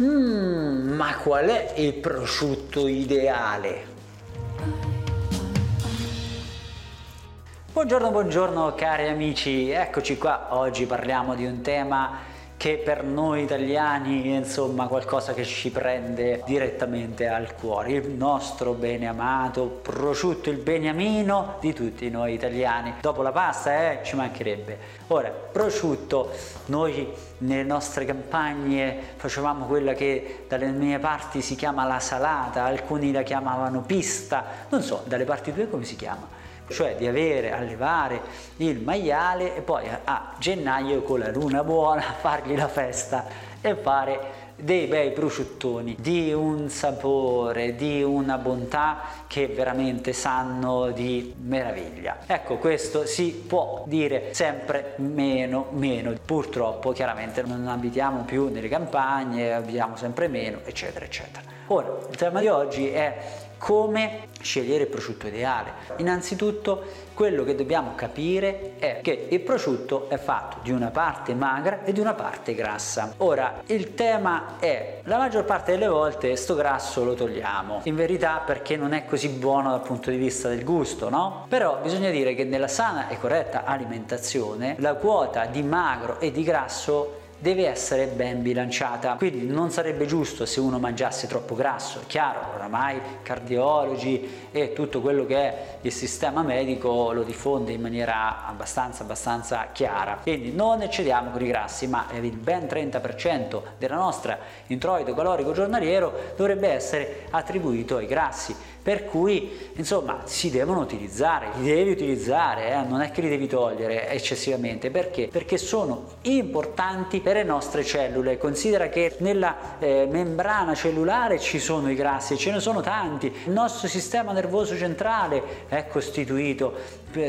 Hmm, ma qual è il prosciutto ideale? Buongiorno, buongiorno cari amici, eccoci qua, oggi parliamo di un tema che per noi italiani è insomma qualcosa che ci prende direttamente al cuore, il nostro bene amato prosciutto, il beniamino di tutti noi italiani. Dopo la pasta, eh, ci mancherebbe. Ora, prosciutto, noi nelle nostre campagne facevamo quella che dalle mie parti si chiama la salata, alcuni la chiamavano pista, non so, dalle parti tue come si chiama? Cioè di avere, allevare il maiale e poi a gennaio con la luna buona fargli la festa e fare dei bei prosciuttoni di un sapore, di una bontà che veramente sanno di meraviglia. Ecco, questo si può dire sempre meno, meno. Purtroppo, chiaramente, non abitiamo più nelle campagne, abitiamo sempre meno, eccetera, eccetera. Ora, il tema di oggi è come scegliere il prosciutto ideale? Innanzitutto quello che dobbiamo capire è che il prosciutto è fatto di una parte magra e di una parte grassa. Ora, il tema è la maggior parte delle volte sto grasso lo togliamo, in verità perché non è così buono dal punto di vista del gusto, no? Però bisogna dire che nella sana e corretta alimentazione la quota di magro e di grasso deve essere ben bilanciata. Quindi non sarebbe giusto se uno mangiasse troppo grasso. È chiaro, oramai cardiologi e tutto quello che è il sistema medico lo diffonde in maniera abbastanza abbastanza chiara. Quindi non eccediamo con i grassi, ma il ben 30% della nostra introito calorico giornaliero dovrebbe essere attribuito ai grassi per cui insomma si devono utilizzare, li devi utilizzare, eh? non è che li devi togliere eccessivamente, perché? Perché sono importanti per le nostre cellule, considera che nella eh, membrana cellulare ci sono i grassi, ce ne sono tanti, il nostro sistema nervoso centrale è costituito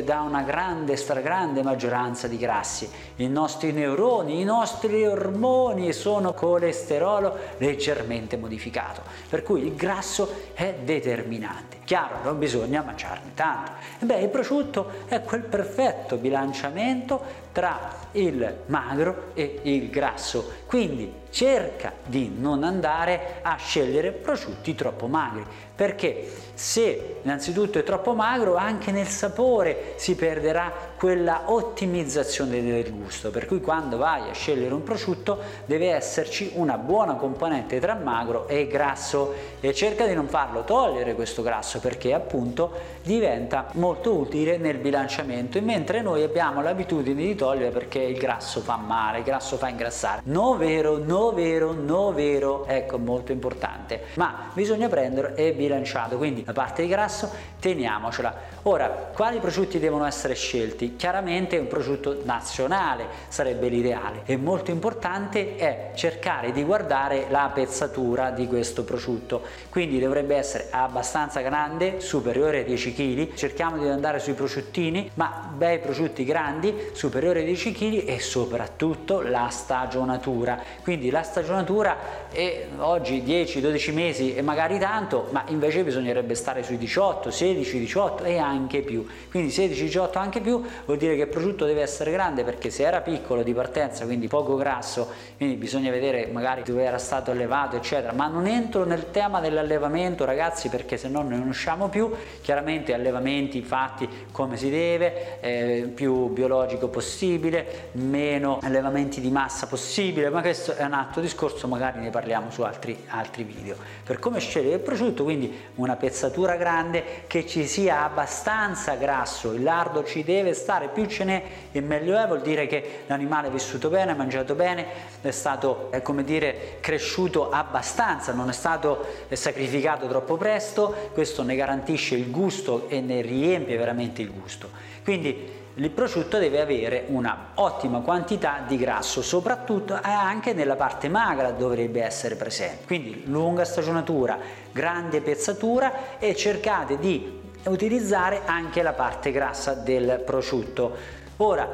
da una grande, stragrande maggioranza di grassi, i nostri neuroni, i nostri ormoni sono colesterolo leggermente modificato, per cui il grasso è determinante. Chiaro, non bisogna mangiarne tanto. E beh, il prosciutto è quel perfetto bilanciamento tra il magro e il grasso, quindi cerca di non andare a scegliere prosciutti troppo magri, perché se innanzitutto è troppo magro anche nel sapore si perderà quella ottimizzazione del gusto, per cui quando vai a scegliere un prosciutto deve esserci una buona componente tra magro e grasso e cerca di non farlo togliere questo grasso perché appunto diventa molto utile nel bilanciamento, mentre noi abbiamo l'abitudine di togliere perché il grasso fa male, il grasso fa ingrassare. No vero, no vero, no vero, ecco molto importante, ma bisogna prendere e bilanciato, quindi la parte di grasso teniamocela. Ora, quali prosciutti devono essere scelti? Chiaramente un prosciutto nazionale sarebbe l'ideale e molto importante è cercare di guardare la pezzatura di questo prosciutto, quindi dovrebbe essere abbastanza grande, superiore a 10 kg, cerchiamo di andare sui prosciuttini, ma bei prosciutti grandi, superiore a 10 kg e soprattutto la stagionatura, quindi la stagionatura è oggi 10-12 mesi e magari tanto, ma invece bisognerebbe stare sui 18, 16, 18 e anche più. Quindi 16, 18 anche più vuol dire che il prosciutto deve essere grande perché se era piccolo di partenza, quindi poco grasso, quindi bisogna vedere magari dove era stato allevato, eccetera. Ma non entro nel tema dell'allevamento, ragazzi, perché se no non usciamo più. Chiaramente allevamenti fatti come si deve, eh, più biologico possibile, meno allevamenti di massa possibile, ma questo è un altro discorso, magari ne parliamo su altri, altri video. Per come scegliere il prosciutto, quindi una pezzatura grande che ci sia abbastanza grasso, il lardo ci deve stare, più ce n'è e meglio è, vuol dire che l'animale è vissuto bene, ha mangiato bene, è stato, è come dire, cresciuto abbastanza, non è stato sacrificato troppo presto, questo ne garantisce il gusto e ne riempie veramente il gusto. Quindi il prosciutto deve avere una ottima quantità di grasso, soprattutto anche nella parte magra dovrebbe essere presente. Quindi lunga stagionatura, grande pezzatura e cercate di utilizzare anche la parte grassa del prosciutto. Ora,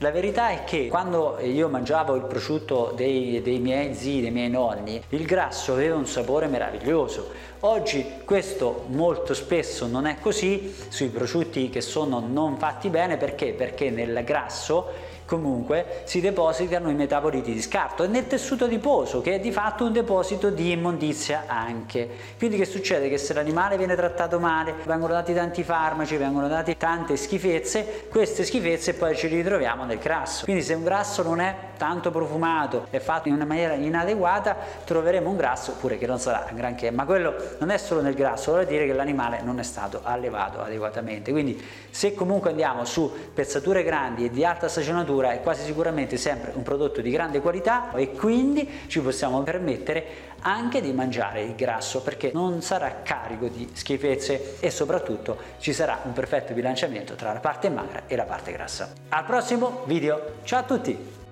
la verità è che quando io mangiavo il prosciutto dei, dei, miei zii, dei miei nonni, il grasso aveva un sapore meraviglioso. Oggi questo molto spesso non è così sui prosciutti che sono non fatti bene perché? Perché nel grasso comunque si depositano i metaboliti di scarto e nel tessuto adiposo che è di fatto un deposito di immondizia anche. Quindi che succede? Che se l'animale viene trattato male, vengono dati tanti farmaci, vengono dati tante schifezze, queste schifezze poi ci ritroviamo nel grasso. Quindi se un grasso non è tanto profumato, è fatto in una maniera inadeguata, troveremo un grasso pure che non sarà granché, ma quello non è solo nel grasso, vuol dire che l'animale non è stato allevato adeguatamente. Quindi se comunque andiamo su pezzature grandi e di alta stagionatura è quasi sicuramente sempre un prodotto di grande qualità e quindi ci possiamo permettere anche di mangiare il grasso perché non sarà carico di schifezze e soprattutto ci sarà un perfetto bilanciamento tra la parte magra e la parte grassa. Al prossimo video, ciao a tutti!